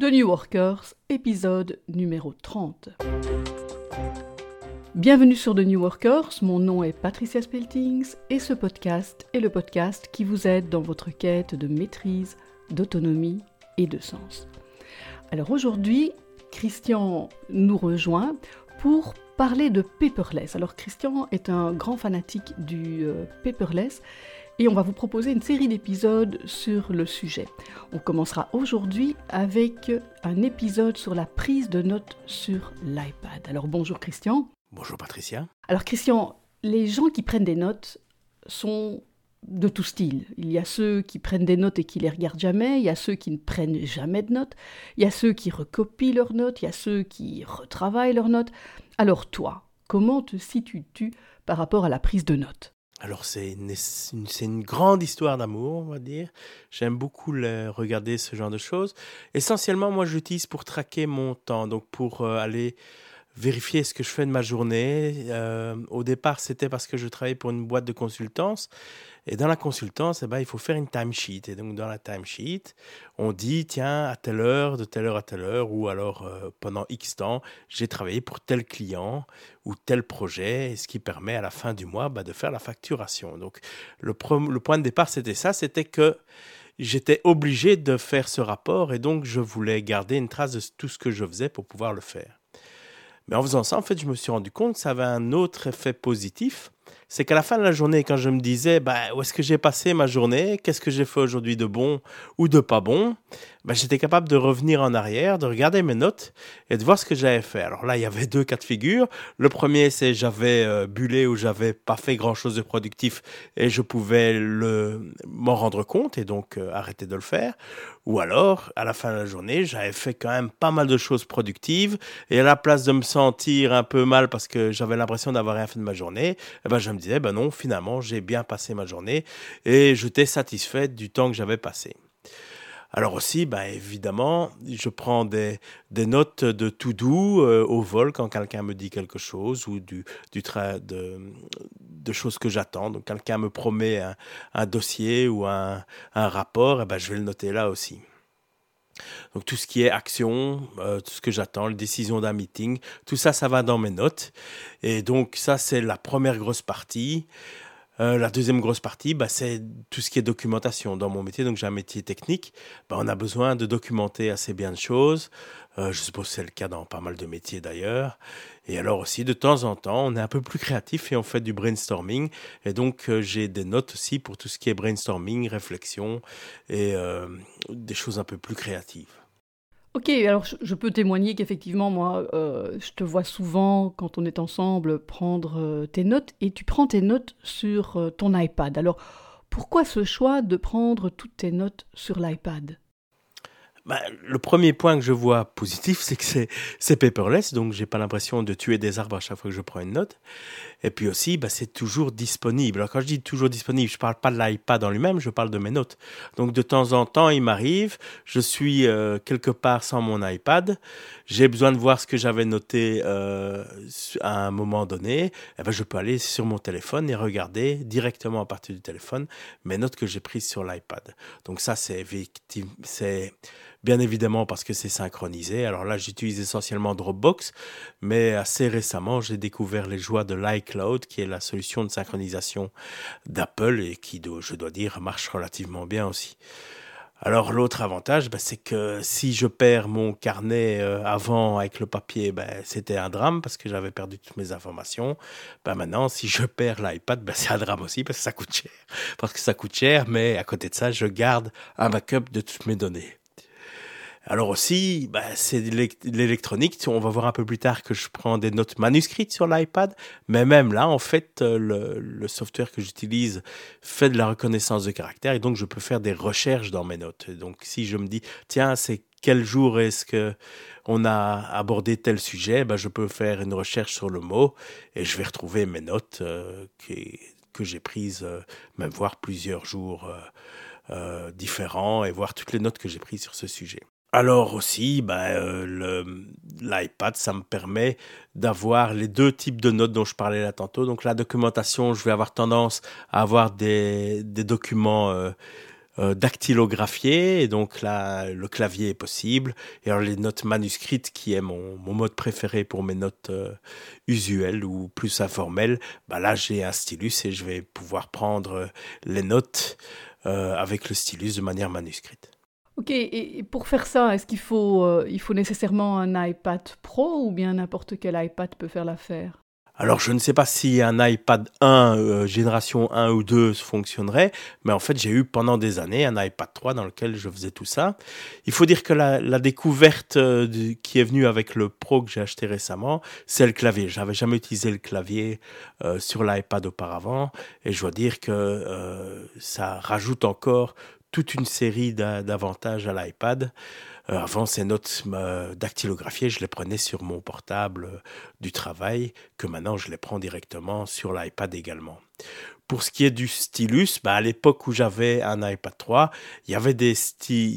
The New Workers, épisode numéro 30. Bienvenue sur The New Workers, mon nom est Patricia Speltings et ce podcast est le podcast qui vous aide dans votre quête de maîtrise, d'autonomie et de sens. Alors aujourd'hui, Christian nous rejoint pour parler de paperless. Alors Christian est un grand fanatique du euh, paperless et on va vous proposer une série d'épisodes sur le sujet. On commencera aujourd'hui avec un épisode sur la prise de notes sur l'iPad. Alors bonjour Christian. Bonjour Patricia. Alors Christian, les gens qui prennent des notes sont de tout style. Il y a ceux qui prennent des notes et qui les regardent jamais, il y a ceux qui ne prennent jamais de notes, il y a ceux qui recopient leurs notes, il y a ceux qui retravaillent leurs notes. Alors toi, comment te situes-tu par rapport à la prise de notes? Alors c'est une, grande histoire d'amour, on va dire. J'aime beaucoup regarder ce genre de choses. Essentiellement, moi, j'utilise pour traquer mon temps, donc pour euh, aller vérifier ce que je fais de ma journée. Euh, au départ, c'était parce que je travaillais pour une boîte de consultance. Et dans la consultance, eh ben, il faut faire une timesheet. Et donc, dans la timesheet, on dit, tiens, à telle heure, de telle heure à telle heure, ou alors euh, pendant X temps, j'ai travaillé pour tel client ou tel projet, ce qui permet à la fin du mois bah, de faire la facturation. Donc, le, le point de départ, c'était ça, c'était que j'étais obligé de faire ce rapport et donc je voulais garder une trace de tout ce que je faisais pour pouvoir le faire. Mais en faisant ça, en fait, je me suis rendu compte que ça avait un autre effet positif. C'est qu'à la fin de la journée, quand je me disais, bah, où est-ce que j'ai passé ma journée, qu'est-ce que j'ai fait aujourd'hui de bon ou de pas bon, ben, j'étais capable de revenir en arrière, de regarder mes notes et de voir ce que j'avais fait. Alors là, il y avait deux cas de figure. Le premier, c'est j'avais euh, bullé ou j'avais pas fait grand-chose de productif et je pouvais m'en rendre compte et donc euh, arrêter de le faire. Ou alors, à la fin de la journée, j'avais fait quand même pas mal de choses productives et à la place de me sentir un peu mal parce que j'avais l'impression d'avoir rien fait de ma journée, eh ben, je me disais, ben non, finalement, j'ai bien passé ma journée et j'étais satisfait du temps que j'avais passé. Alors aussi, bah, évidemment, je prends des, notes de tout doux euh, au vol quand quelqu'un me dit quelque chose ou du, du de, choses que j'attends. Donc quelqu'un me promet un, dossier ou un, rapport, et eh ben, je vais le noter là aussi. Donc tout ce qui est action, euh, tout ce que j'attends, la décision d'un meeting, tout ça, ça va dans mes notes. Et donc ça, c'est la première grosse partie. Euh, la deuxième grosse partie, bah, c'est tout ce qui est documentation. Dans mon métier, donc j'ai un métier technique, bah, on a besoin de documenter assez bien de choses. Euh, je suppose que c'est le cas dans pas mal de métiers d'ailleurs. Et alors aussi, de temps en temps, on est un peu plus créatif et on fait du brainstorming. Et donc, euh, j'ai des notes aussi pour tout ce qui est brainstorming, réflexion et des choses un peu plus créatives. Ok, alors je peux témoigner qu'effectivement, moi, euh, je te vois souvent, quand on est ensemble, prendre euh, tes notes, et tu prends tes notes sur euh, ton iPad. Alors, pourquoi ce choix de prendre toutes tes notes sur l'iPad? Bah, le premier point que je vois positif, c'est que c'est paperless, donc j'ai pas l'impression de tuer des arbres à chaque fois que je prends une note. Et puis aussi, bah, c'est toujours disponible. Alors quand je dis toujours disponible, je parle pas de l'iPad en lui-même, je parle de mes notes. Donc de temps en temps, il m'arrive, je suis euh, quelque part sans mon iPad, j'ai besoin de voir ce que j'avais noté euh, à un moment donné, eh ben, je peux aller sur mon téléphone et regarder directement à partir du téléphone mes notes que j'ai prises sur l'iPad. Donc ça, c'est bien évidemment parce que c'est synchronisé. Alors là, j'utilise essentiellement Dropbox, mais assez récemment, j'ai découvert les joies de l'iCloud, qui est la solution de synchronisation d'Apple et qui, je dois dire, marche relativement bien aussi. Alors l'autre avantage, ben, c'est que si je perds mon carnet euh, avant avec le papier, ben, c'était un drame parce que j'avais perdu toutes mes informations. Ben, maintenant, si je perds l'iPad, c'est un drame aussi parce que ça coûte cher. Parce que ça coûte cher, mais à côté de ça, je garde un backup de toutes mes données. Alors aussi, bah, c'est l'électronique. On va voir un peu plus tard que je prends des notes manuscrites sur l'iPad. Mais même là, en fait, euh, le, software que j'utilise fait de la reconnaissance de caractère et donc je peux faire des recherches dans mes notes. Donc si je me dis, tiens, c'est quel jour est-ce que on a abordé tel sujet, bah, je peux faire une recherche sur le mot et je vais retrouver mes notes euh, que j'ai prises, euh, même voir plusieurs jours différents et voir toutes les notes que j'ai prises sur ce sujet. Alors aussi, bah, euh, l'iPad, ça me permet d'avoir les deux types de notes dont je parlais là tantôt. Donc la documentation, je vais avoir tendance à avoir des, des documents euh, euh, dactylographié, et donc là, le clavier est possible. Et alors les notes manuscrites, qui est mon, mon mode préféré pour mes notes euh, usuelles ou plus informelles, bah là j'ai un stylus et je vais pouvoir prendre les notes avec le stylus de manière manuscrite. Ok, et pour faire ça, est-ce qu'il faut, il faut nécessairement un iPad Pro ou bien n'importe quel iPad peut faire l'affaire? Alors je ne sais pas si un iPad 1 euh, génération 1 ou 2 fonctionnerait, mais en fait j'ai eu pendant des années un iPad 3 dans lequel je faisais tout ça. Il faut dire que la, découverte euh, qui est venue avec le Pro que j'ai acheté récemment, c'est le clavier. J'avais jamais utilisé le clavier euh, sur l'iPad auparavant, et je dois dire que ça rajoute encore toute une série d'avantages à l'iPad. Euh, avant, ces notes euh, dactylographiées, je les prenais sur mon portable euh, du travail, que maintenant je les prends directement sur l'iPad également. Pour ce qui est du stylus, bah, à l'époque où j'avais un iPad 3, il y avait des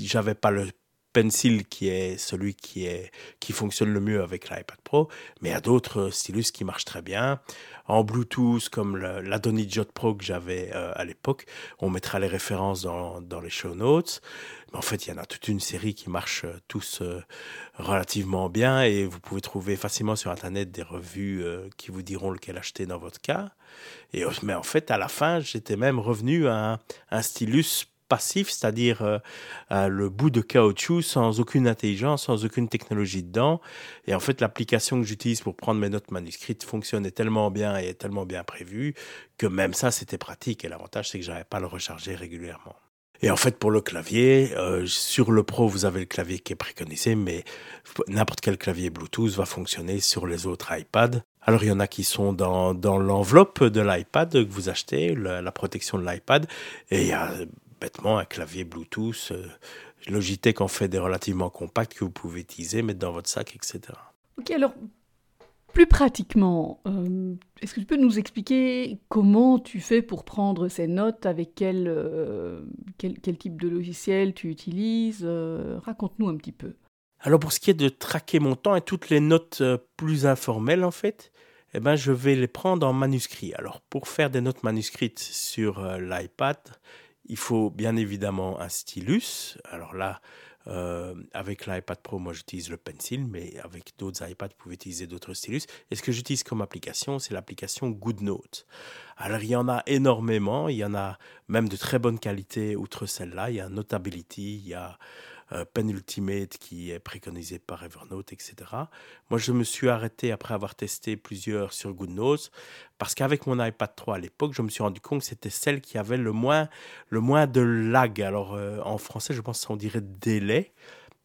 j'avais pas le Pencil qui est celui qui est qui fonctionne le mieux avec l'iPad Pro, mais il y a d'autres stylus qui marchent très bien en Bluetooth comme l'Adoni Jot Pro que j'avais euh, à l'époque. On mettra les références dans, les show notes. Mais en fait, il y en a toute une série qui marche euh, tous euh, relativement bien et vous pouvez trouver facilement sur Internet des revues qui vous diront lequel acheter dans votre cas. Et, mais en fait, à la fin, j'étais même revenu à un, un stylus passif, c'est-à-dire euh, euh, le bout de caoutchouc sans aucune intelligence, sans aucune technologie dedans. Et en fait, l'application que j'utilise pour prendre mes notes manuscrites fonctionnait tellement bien et est tellement bien prévue que même ça, c'était pratique. Et l'avantage, c'est que j'avais pas à le recharger régulièrement. Et en fait, pour le clavier, euh, sur le Pro, vous avez le clavier qui est préconisé, mais n'importe quel clavier Bluetooth va fonctionner sur les autres iPads. Alors, il y en a qui sont dans, dans l'enveloppe de l'iPad que vous achetez, la, la protection de l'iPad, et il y a bêtement un clavier Bluetooth. Euh, Logitech en fait des relativement compacts que vous pouvez utiliser, mettre dans votre sac, etc. Ok, alors plus pratiquement, euh, est-ce que tu peux nous expliquer comment tu fais pour prendre ces notes, avec quel, euh, quel, type de logiciel tu utilises Raconte-nous un petit peu. Alors pour ce qui est de traquer mon temps et toutes les notes plus informelles en fait, eh ben, je vais les prendre en manuscrit. Alors pour faire des notes manuscrites sur l'iPad, il faut bien évidemment un stylus. Alors là, euh, avec l'iPad Pro, moi j'utilise le Pencil, mais avec d'autres iPads, vous pouvez utiliser d'autres stylus. Et ce que j'utilise comme application, c'est l'application GoodNote. Alors il y en a énormément, il y en a même de très bonne qualité outre celle-là. Il y a Notability, il y a euh, Penultimate qui est préconisé par Evernote, etc. Moi, je me suis arrêté après avoir testé plusieurs sur GoodNotes parce qu'avec mon iPad 3 à l'époque, je me suis rendu compte que c'était celle qui avait le moins, le moins de lag. Alors, euh, en français, je pense qu'on dirait délai.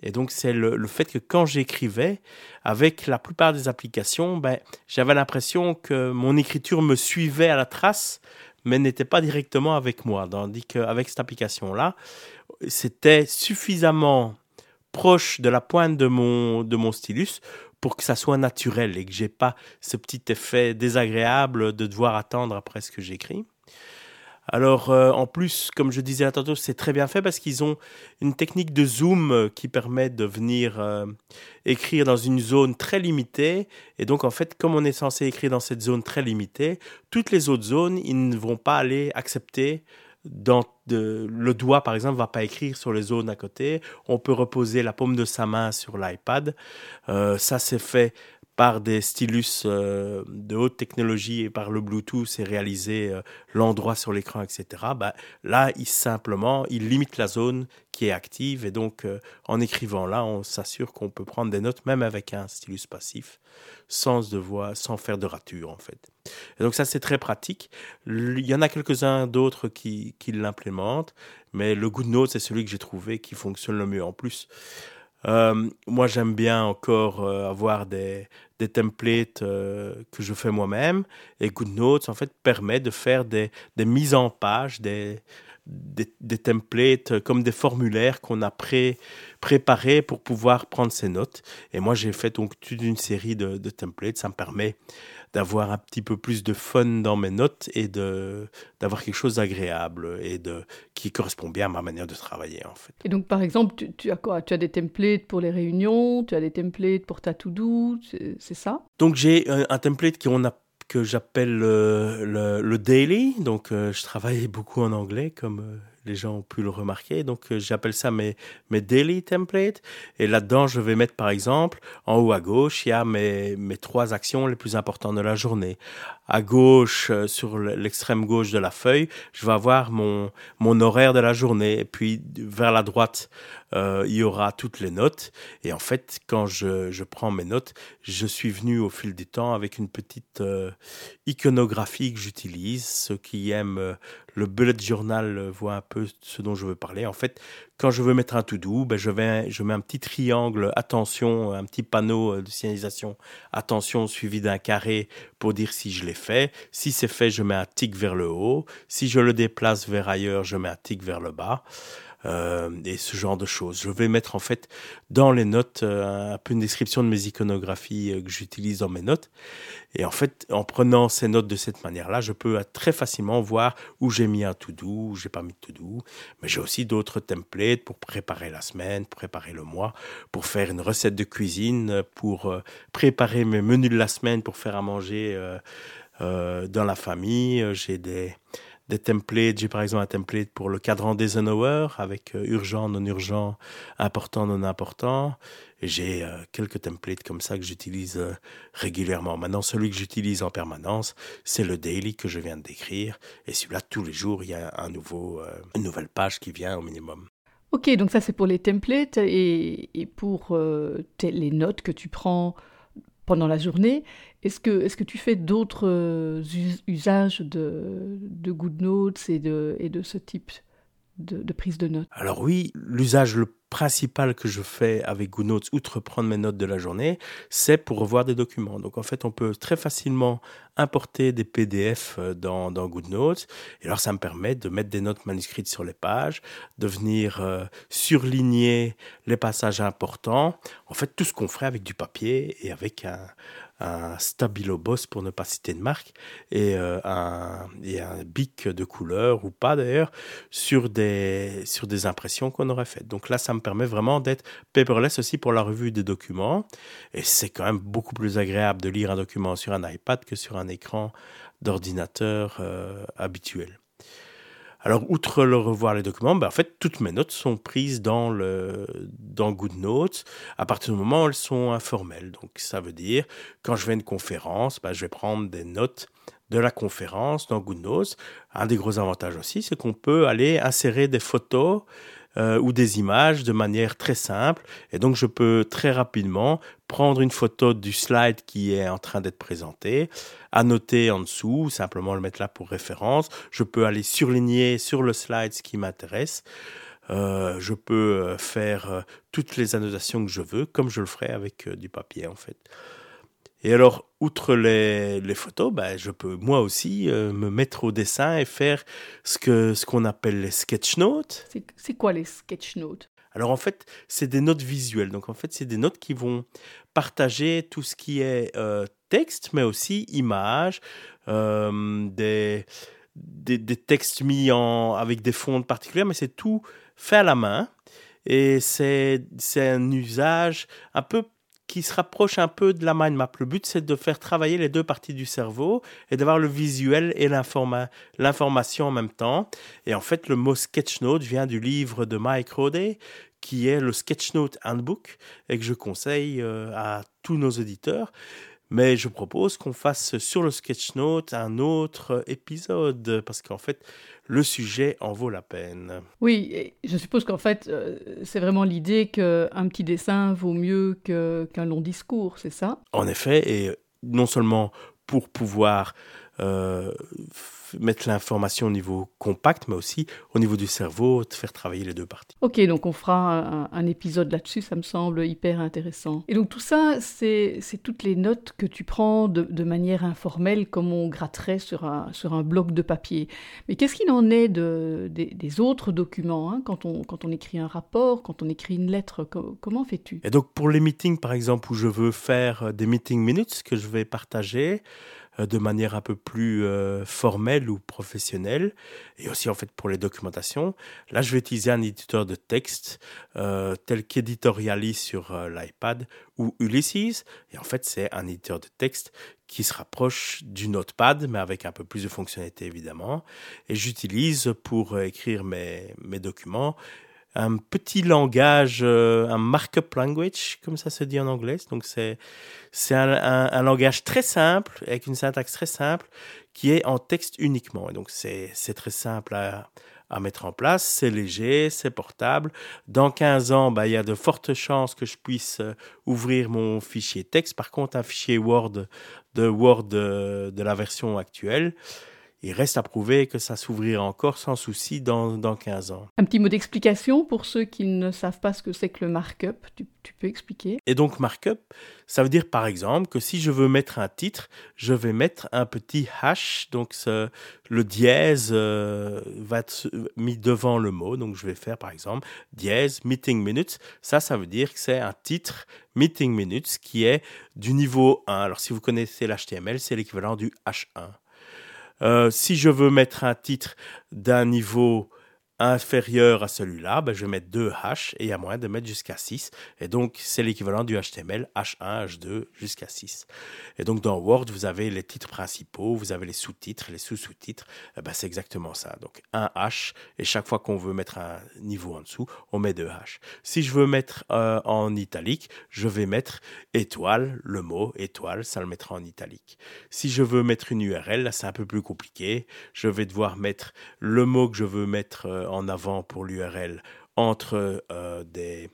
Et donc, c'est le, fait que quand j'écrivais, avec la plupart des applications, ben, j'avais l'impression que mon écriture me suivait à la trace, mais n'était pas directement avec moi. Tandis qu'avec cette application-là, c'était suffisamment proche de la pointe de mon, de mon stylus pour que ça soit naturel et que j'ai pas ce petit effet désagréable de devoir attendre après ce que j'écris. Alors, euh, en plus, comme je disais tantôt, c'est très bien fait parce qu'ils ont une technique de zoom qui permet de venir euh, écrire dans une zone très limitée. Et donc, en fait, comme on est censé écrire dans cette zone très limitée, toutes les autres zones, ils ne vont pas aller accepter dans le doigt, par exemple, va pas écrire sur les zones à côté. On peut reposer la paume de sa main sur l'iPad. Euh, ça, c'est fait par des stylus euh, de haute technologie et par le Bluetooth et réaliser euh, l'endroit sur l'écran, etc. Bah, là, il simplement, il limite la zone qui est active et donc en écrivant là, on s'assure qu'on peut prendre des notes même avec un stylus passif sans devoir, sans faire de rature en fait. Et donc ça c'est très pratique. Il y en a quelques-uns d'autres qui, qui l'implémentent, mais le GoodNote c'est celui que j'ai trouvé qui fonctionne le mieux. En plus, euh, moi j'aime bien encore euh, avoir des, des templates euh, que je fais moi-même. Et GoodNotes en fait permet de faire des, des mises en page, des, des, templates comme des formulaires qu'on a pré, préparés pour pouvoir prendre ces notes. Et moi, j'ai fait donc toute une série de, de templates. Ça me permet d'avoir un petit peu plus de fun dans mes notes et de d'avoir quelque chose d'agréable et de qui correspond bien à ma manière de travailler en fait. Et donc par exemple, tu, tu as quoi? Tu as des templates pour les réunions, tu as des templates pour ta to-do, c'est ça? Donc j'ai un, un, template qu'on a que j'appelle le, le, daily. Donc, euh, je travaille beaucoup en anglais, comme euh, les gens ont pu le remarquer. Donc, euh, j'appelle ça mes, mes daily templates. Et là-dedans, je vais mettre, par exemple, en haut à gauche, il y a mes, mes trois actions les plus importantes de la journée. À gauche, euh, sur l'extrême gauche de la feuille, je vais avoir mon, mon horaire de la journée. Et puis, vers la droite, euh, il y aura toutes les notes. Et en fait, quand je, je, prends mes notes, je suis venu au fil du temps avec une petite euh, iconographie que j'utilise. Ceux qui aiment le bullet journal voient un peu ce dont je veux parler. En fait, quand je veux mettre un to-do, ben je, vais, je mets un petit triangle, attention, un petit panneau de signalisation, attention, suivi d'un carré pour dire si je l'ai fait. Si c'est fait, je mets un tic vers le haut. Si je le déplace vers ailleurs, je mets un tic vers le bas euh, et ce genre de choses. Je vais mettre en fait dans les notes euh, un peu une description de mes iconographies euh, que j'utilise dans mes notes. Et en fait, en prenant ces notes de cette manière-là, je peux très facilement voir où j'ai mis un to-do, où j'ai pas mis de to-do. Mais j'ai aussi d'autres templates pour préparer la semaine, préparer le mois, pour faire une recette de cuisine, pour préparer mes menus de la semaine, pour faire à manger dans la famille. J'ai des des templates. J'ai par exemple un template pour le cadran Eisenhower avec euh, urgent, non urgent, important, non important. J'ai euh, quelques templates comme ça que j'utilise euh, régulièrement. Maintenant, celui que j'utilise en permanence, c'est le daily que je viens de décrire. Et celui-là, tous les jours, il y a un nouveau, une nouvelle page qui vient au minimum. Ok, donc ça c'est pour les templates et pour les notes que tu prends pendant la journée. Est-ce que, est que tu fais d'autres euh, usages de, de GoodNotes et de, et de ce type de, prise de notes? Alors oui, l'usage le principal que je fais avec GoodNotes, outre prendre mes notes de la journée, c'est pour revoir des documents. Donc en fait, on peut très facilement importer des PDF euh, dans, GoodNotes. Et alors ça me permet de mettre des notes manuscrites sur les pages, de venir euh, surligner les passages importants. En fait, tout ce qu'on ferait avec du papier et avec un, un Stabilo Boss pour ne pas citer de marque et, euh, un, et un bic de couleur ou pas d'ailleurs sur des, sur des impressions qu'on aurait faites. Donc là, ça me permet vraiment d'être paperless aussi pour la revue des documents et c'est quand même beaucoup plus agréable de lire un document sur un iPad que sur un écran d'ordinateur euh, habituel. Alors, outre le revoir les documents, ben, en fait, toutes mes notes sont prises dans, GoodNotes à partir du moment où elles sont informelles. Donc, ça veut dire, quand je vais à une conférence, ben, je vais prendre des notes de la conférence dans GoodNotes. Un des gros avantages aussi, c'est qu'on peut aller insérer des photos euh, ou des images de manière très simple. Et donc, je peux très rapidement prendre une photo du slide qui est en train d'être présenté, annoter en dessous, simplement le mettre là pour référence. Je peux aller surligner sur le slide ce qui m'intéresse. Euh, je peux euh, faire toutes les annotations que je veux, comme je le ferais avec du papier en fait. Et alors, outre les, les photos, ben, je peux moi aussi euh, me mettre au dessin et faire ce que ce qu'on appelle les sketch notes. C'est quoi les sketch notes? Alors en fait, c'est des notes visuelles. Donc en fait, c'est des notes qui vont partager tout ce qui est euh, texte, mais aussi images, euh, des, des, des, textes mis en, avec des fonds particuliers, mais c'est tout fait à la main. Et c'est un usage un peu qui se rapproche un peu de la mind map. Le but, c'est de faire travailler les deux parties du cerveau et d'avoir le visuel et l'information en même temps. Et en fait, le mot sketchnote vient du livre de Mike Roday, qui est le Sketchnote Handbook, et que je conseille euh, à tous nos auditeurs. Mais je propose qu'on fasse sur le sketchnote un autre épisode, parce qu'en fait, le sujet en vaut la peine. Oui, je suppose qu'en fait, euh, c'est vraiment l'idée qu'un petit dessin vaut mieux qu'un long discours, c'est ça? En effet, et non seulement pour pouvoir euh, mettre l'information au niveau compact, mais aussi au niveau du cerveau, de faire travailler les deux parties. Ok, donc on fera un, épisode là-dessus, ça me semble hyper intéressant. Et donc tout ça, c'est toutes les notes que tu prends de, manière informelle, comme on gratterait sur un, sur un bloc de papier. Mais qu'est-ce qu'il en est de, des, autres documents hein, quand, on, quand on écrit un rapport, quand on écrit une lettre Comment fais-tu? Et donc pour les meetings, par exemple, où je veux faire des meeting minutes que je vais partager, euh, de manière un peu plus euh, formelle ou professionnelle, et aussi en fait pour les documentations. Là, je vais utiliser un éditeur de texte euh, tel qu'Editorialis sur l'iPad ou Ulysses, et en fait c'est un éditeur de texte qui se rapproche du Notepad, mais avec un peu plus de fonctionnalités évidemment, et j'utilise pour écrire mes, mes documents un petit langage, un markup language, comme ça se dit en anglais. Donc c'est c'est un, un, langage très simple, avec une syntaxe très simple, qui est en texte uniquement. Donc, c'est très simple à, à mettre en place, c'est léger, c'est portable. Dans 15 ans, bah, il y a de fortes chances que je puisse euh, ouvrir mon fichier texte. Par contre, un fichier Word de Word de, de la version actuelle, il reste à prouver que ça s'ouvrira encore sans souci dans, dans 15 ans. Un petit mot d'explication pour ceux qui ne savent pas ce que c'est que le markup, tu, peux expliquer? Et donc markup, ça veut dire par exemple que si je veux mettre un titre, je vais mettre un petit hash, donc ce, le dièse euh, va être mis devant le mot, donc je vais faire par exemple dièse meeting minutes, ça ça veut dire que c'est un titre meeting minutes qui est du niveau 1. Alors si vous connaissez l'HTML, c'est l'équivalent du H1. Euh, si je veux mettre un titre d'un niveau inférieur à celui-là, ben, je vais mettre 2 H et il y a moyen de mettre jusqu'à 6. Et donc, c'est l'équivalent du HTML, H1, H2, jusqu'à 6. Et donc, dans Word, vous avez les titres principaux, vous avez les sous-titres, les sous-sous-titres. Eh ben, c'est exactement ça. Donc, un H, et chaque fois qu'on veut mettre un niveau en dessous, on met 2 H. Si je veux mettre euh, en italique, je vais mettre étoile, le mot étoile, ça le mettra en italique. Si je veux mettre une URL, là, c'est un peu plus compliqué. Je vais devoir mettre le mot que je veux mettre euh, en avant pour l'URL entre euh, des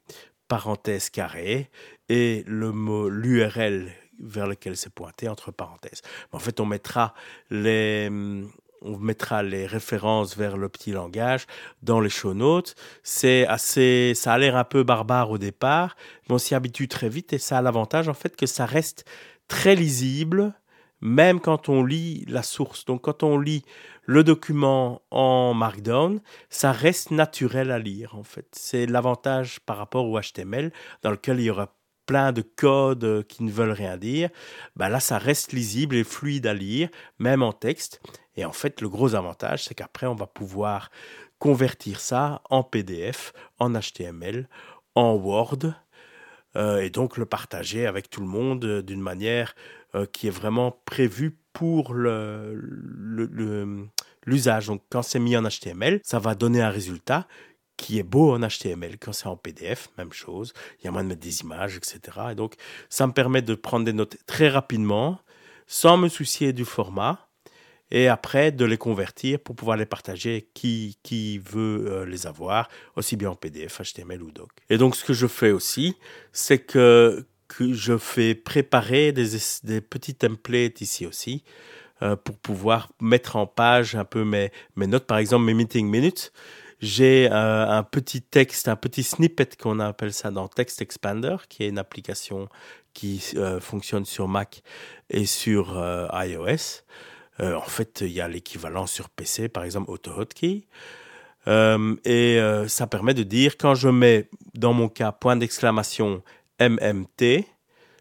parenthèses carrées et le mot l'URL vers lequel c'est pointé entre parenthèses. En fait, on mettra les on mettra les références vers le petit langage dans les show notes. C'est assez, ça a l'air un peu barbare au départ, mais on s'y habitue très vite et ça a l'avantage en fait que ça reste très lisible, même quand on lit la source. Donc quand on lit le document en Markdown, ça reste naturel à lire en fait. C'est l'avantage par rapport au HTML dans lequel il y aura plein de codes euh, qui ne veulent rien dire. Ben là, ça reste lisible et fluide à lire, même en texte. Et en fait, le gros avantage, c'est qu'après, on va pouvoir convertir ça en PDF, en HTML, en Word, euh, et donc le partager avec tout le monde euh, d'une manière qui est vraiment prévue pour l'usage. Le, Donc quand c'est mis en HTML, ça va donner un résultat qui est beau en HTML. Quand c'est en PDF, même chose. Il y a moins de mettre des images, etc. Et donc ça me permet de prendre des notes très rapidement, sans me soucier du format et après de les convertir pour pouvoir les partager qui, qui veut euh, les avoir, aussi bien en PDF, HTML ou doc. Et donc ce que je fais aussi, c'est que que je fais préparer des, des petits templates ici aussi euh, pour pouvoir mettre en page un peu mes, mes notes, par exemple mes meeting minutes. J'ai euh, un petit texte, un petit snippet qu'on appelle ça dans Text Expander, qui est une application qui euh, fonctionne sur Mac et sur iOS. en fait, il y a l'équivalent sur PC, par exemple AutoHotkey. et ça permet de dire quand je mets dans mon cas point d'exclamation MMT,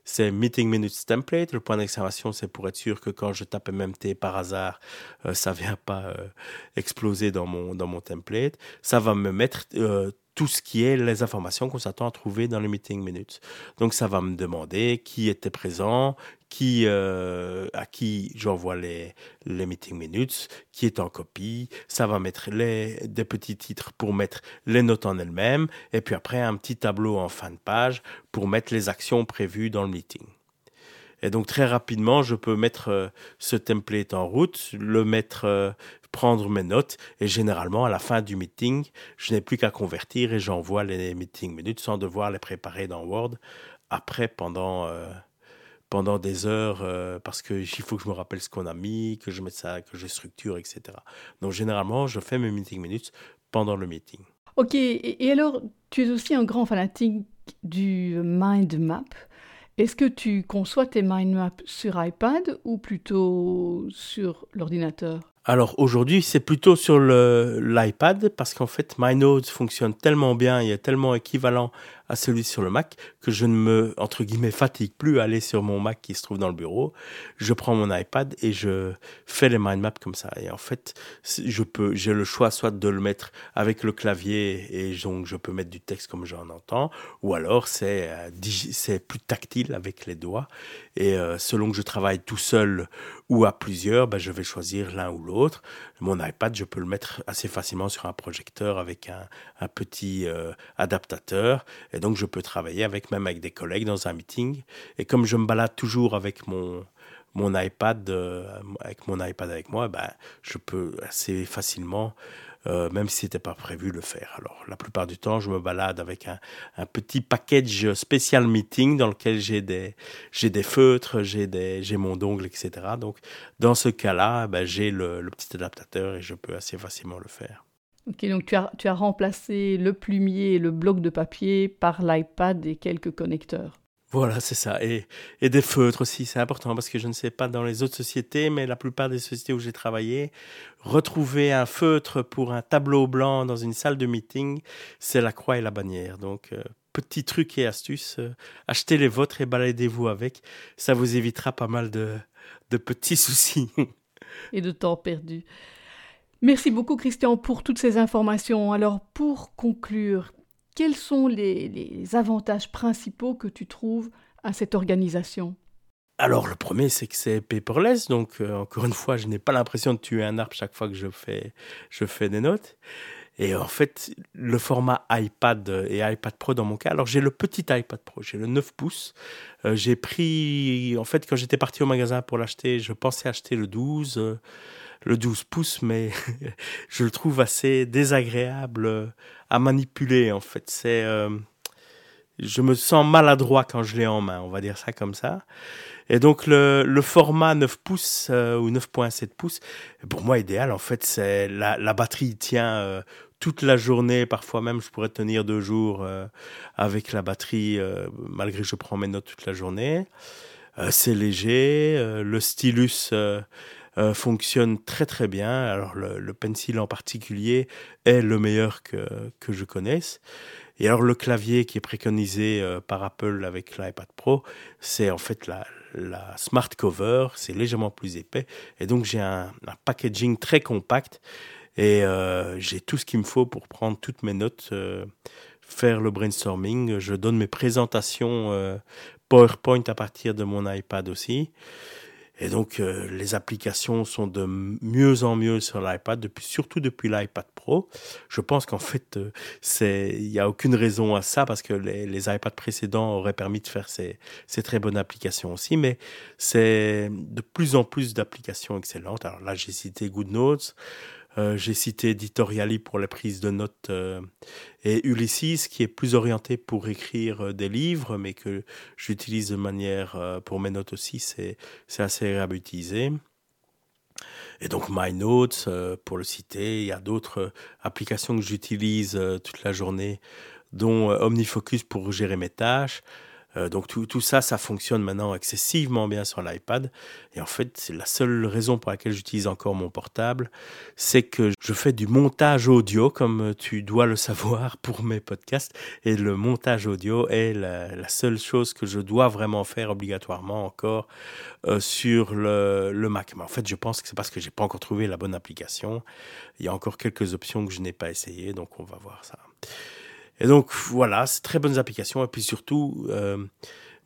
c'est Meeting Minutes Template. Le point d'exclamation, c'est pour être sûr que quand je tape MMT par hasard, euh, ça vient pas euh, exploser dans mon, dans mon template. Ça va me mettre euh, tout ce qui est les informations qu'on s'attend à trouver dans les meeting minutes. Donc ça va me demander qui était présent, qui euh, à qui j'envoie les les meeting minutes, qui est en copie. Ça va mettre les des petits titres pour mettre les notes en elles-mêmes et puis après un petit tableau en fin de page pour mettre les actions prévues dans le meeting. Et donc très rapidement, je peux mettre euh, ce template en route, le mettre, euh, prendre mes notes, et généralement à la fin du meeting, je n'ai plus qu'à convertir et j'envoie les meeting minutes sans devoir les préparer dans Word après pendant euh, pendant des heures parce qu'il faut que je me rappelle ce qu'on a mis, que je mette ça, que je structure, etc. Donc généralement, je fais mes meeting minutes pendant le meeting. Ok, et alors tu es aussi un grand fanatique du mind map. Est-ce que tu conçois tes mind maps sur iPad ou plutôt sur l'ordinateur? Alors aujourd'hui, c'est plutôt sur l'iPad parce qu'en fait, MyNotes fonctionne tellement bien, il est tellement équivalent à celui sur le Mac, que je ne me, entre guillemets, fatigue plus à aller sur mon Mac qui se trouve dans le bureau. Je prends mon iPad et je fais les mind maps comme ça. Et en fait, je peux, j'ai le choix soit de le mettre avec le clavier et donc je peux mettre du texte comme j'en entends, ou alors c'est, euh, c'est plus tactile avec les doigts. Et euh, selon que je travaille tout seul ou à plusieurs, ben, je vais choisir l'un ou l'autre. Mon iPad, je peux le mettre assez facilement sur un projecteur avec un, un petit euh, adaptateur. Donc, je peux travailler avec, même avec des collègues dans un meeting. Et comme je me balade toujours avec mon, mon iPad, euh, avec mon iPad avec moi, ben, je peux assez facilement euh, même si c'était pas prévu le faire. Alors, la plupart du temps, je me balade avec un, un petit package spécial meeting dans lequel j'ai des, j'ai des feutres, j'ai des, j'ai mon dongle, etc. Donc, dans ce cas-là, ben, j'ai le petit adaptateur et je peux assez facilement le faire. Ok, donc tu as, tu as remplacé le plumier et le bloc de papier par l'iPad et quelques connecteurs. Voilà, c'est ça. Et, et des feutres aussi, c'est important parce que je ne sais pas dans les autres sociétés, mais la plupart des sociétés où j'ai travaillé, retrouver un feutre pour un tableau blanc dans une salle de meeting, c'est la croix et la bannière. Donc, euh, petit truc et astuce, euh, achetez les vôtres et baladez-vous avec. Ça vous évitera pas mal de, de petits soucis. et de temps perdu. Merci beaucoup Christian pour toutes ces informations. Alors pour conclure, quels sont les, avantages principaux que tu trouves à cette organisation? Alors le premier c'est que c'est paperless, donc euh, encore une fois je n'ai pas l'impression de tuer un arbre chaque fois que je fais, je fais des notes. Et en fait, le format iPad et iPad Pro dans mon cas, alors j'ai le petit iPad Pro, j'ai le 9 pouces. Euh, j'ai pris, en fait, quand j'étais parti au magasin pour l'acheter, je pensais acheter le 12 le 12 pouces, mais je le trouve assez désagréable à manipuler. En fait, c'est, euh, je me sens maladroit quand je l'ai en main, on va dire ça comme ça. Et donc le, format 9 pouces euh, ou 9.7 pouces, pour moi idéal en fait, c'est la, batterie tient euh, toute la journée, parfois même je pourrais tenir deux jours avec la batterie malgré que je prends mes notes toute la journée. c'est léger, le stylus euh, fonctionne très très bien. Alors le, le, pencil en particulier est le meilleur que, que je connaisse. Et alors le clavier qui est préconisé euh, par Apple avec l'iPad Pro, c'est en fait la, la Smart Cover, c'est légèrement plus épais. Et donc j'ai un, packaging très compact et euh, j'ai tout ce qu'il me faut pour prendre toutes mes notes, faire le brainstorming. Je donne mes présentations PowerPoint à partir de mon iPad aussi. Et donc, euh, les applications sont de mieux en mieux sur l'iPad, depuis, surtout depuis l'iPad Pro. Je pense qu'en fait, euh, il n'y a aucune raison à ça parce que les, les iPads précédents auraient permis de faire ces, ces très bonnes applications aussi. Mais c'est de plus en plus d'applications excellentes. Alors là, j'ai cité GoodNotes. Euh, j'ai cité Editorially pour la prise de notes euh, et Ulysses qui est plus orienté pour écrire euh, des livres, mais que j'utilise de manière pour mes notes aussi, c'est assez utiliser. Et donc MyNotes, pour le citer, il y a d'autres applications que j'utilise toute la journée, dont OmniFocus pour gérer mes tâches. Euh, donc tout, tout, ça, ça fonctionne maintenant excessivement bien sur l'iPad. Et en fait, c'est la seule raison pour laquelle j'utilise encore mon portable, c'est que je fais du montage audio, comme tu dois le savoir pour mes podcasts. Et le montage audio est la, seule chose que je dois vraiment faire obligatoirement encore euh, sur le, le, Mac. Mais en fait, je pense que c'est parce que j'ai pas encore trouvé la bonne application. Il y a encore quelques options que je n'ai pas essayées, donc on va voir ça. Et donc voilà, c'est très bonnes applications. Et puis surtout, euh,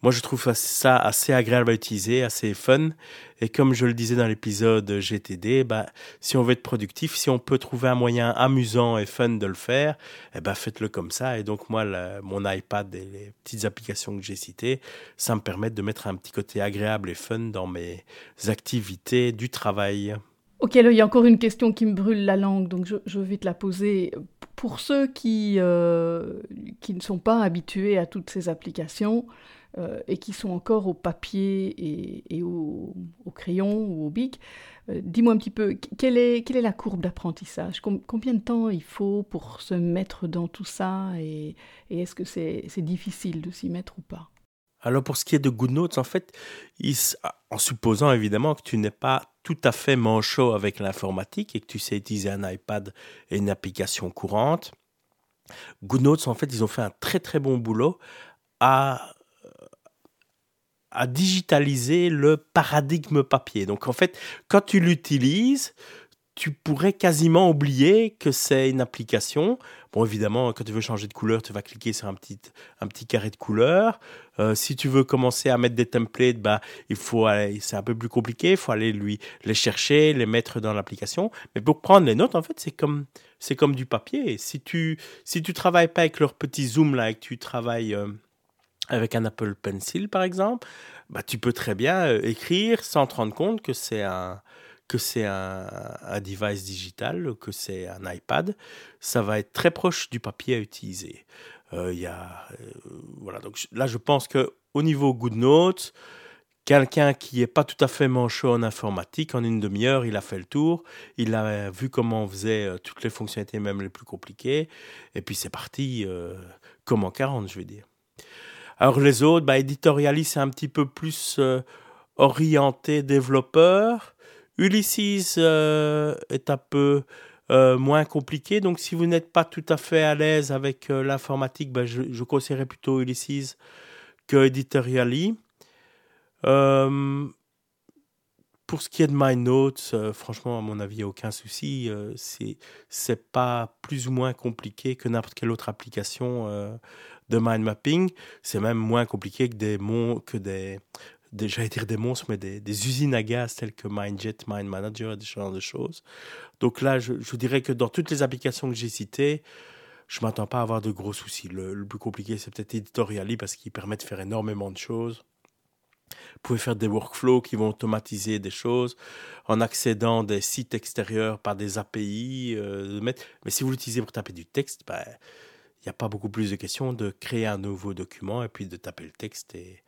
moi je trouve ça assez agréable à utiliser, assez fun. Et comme je le disais dans l'épisode GTD, bah, si on veut être productif, si on peut trouver un moyen amusant et fun de le faire, eh ben faites-le comme ça. Et donc moi, mon iPad et les petites applications que j'ai citées, ça me permet de mettre un petit côté agréable et fun dans mes activités du travail. Ok, là, il y a encore une question qui me brûle la langue, donc je, vais te la poser. Pour ceux qui, euh, qui ne sont pas habitués à toutes ces applications euh, et qui sont encore au papier et, au, crayon ou au bic, euh, dis-moi un petit peu, quelle est, quelle est la courbe d'apprentissage? Com Combien de temps il faut pour se mettre dans tout ça et est-ce que c'est difficile de s'y mettre ou pas? Alors pour ce qui est de GoodNotes, en fait, en supposant évidemment que tu n'es pas tout à fait manchot avec l'informatique et que tu sais utiliser un iPad et une application courante, GoodNotes, en fait, ils ont fait un très très bon boulot à à digitaliser le paradigme papier. Donc en fait, quand tu l'utilises, tu pourrais quasiment oublier que c'est une application. Bon, évidemment, quand tu veux changer de couleur, tu vas cliquer sur un petit, un petit carré de couleur. Euh, si tu veux commencer à mettre des templates, bah, il faut c'est un peu plus compliqué. Il faut aller lui, les chercher, les mettre dans l'application. Mais pour prendre les notes, en fait, c'est comme, c'est comme du papier. Si tu, si tu travailles pas avec leur petit zoom là, et que tu travailles euh, avec un Apple Pencil, par exemple, bah, tu peux très bien euh, écrire sans te rendre compte que c'est un, que c'est un, device digital, que c'est un iPad, ça va être très proche du papier à utiliser. Euh, y a, euh, voilà, donc là, je pense que au niveau GoodNotes, quelqu'un qui n'est pas tout à fait manchot en informatique, en une demi-heure, il a fait le tour, il a vu comment on faisait euh, toutes les fonctionnalités, même les plus compliquées, et puis c'est parti comme en 40, je vais dire. Alors les autres, bah, c'est un petit peu plus orienté développeur. Ulysses euh, est un peu euh, moins compliqué. Donc, si vous n'êtes pas tout à fait à l'aise avec euh, l'informatique, ben, je, conseillerais plutôt Ulysses que Editorially. pour ce qui est de MyNotes, franchement, à mon avis, il n'y a aucun souci. c'est c'est pas plus ou moins compliqué que n'importe quelle autre application de mind mapping. C'est même moins compliqué que des, que des j'allais dire des monstres, mais des, usines à gaz telles que MindJet, Mind Manager, des genres de choses. Donc là, je, dirais que dans toutes les applications que j'ai citées, je ne m'attends pas à avoir de gros soucis. Le, plus compliqué, c'est peut-être Editorially parce qu'il permet de faire énormément de choses. Vous pouvez faire des workflows qui vont automatiser des choses en accédant des sites extérieurs par des API. Euh, mais si vous l'utilisez pour taper du texte, ben, il n'y a pas beaucoup plus de questions de créer un nouveau document et puis de taper le texte et,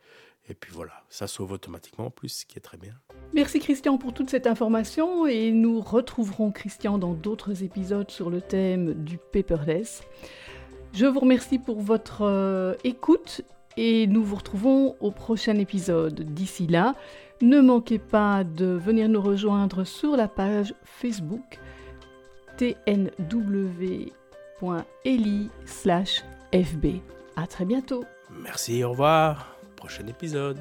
et puis voilà, ça sauve automatiquement en plus, ce qui est très bien. Merci Christian pour toute cette information et nous retrouverons Christian dans d'autres épisodes sur le thème du paperless. Je vous remercie pour votre euh, écoute et nous vous retrouvons au prochain épisode. D'ici là, ne manquez pas de venir nous rejoindre sur la page Facebook tnw.eli/fb. À très bientôt. Merci, au revoir prochain épisode.